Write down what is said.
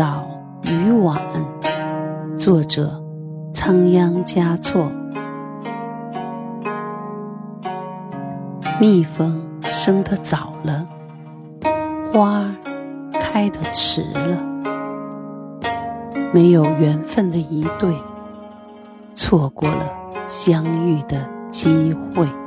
早与晚作者仓央嘉措。蜜蜂生的早了花开的迟了没有缘分的一对错过了相遇的机会。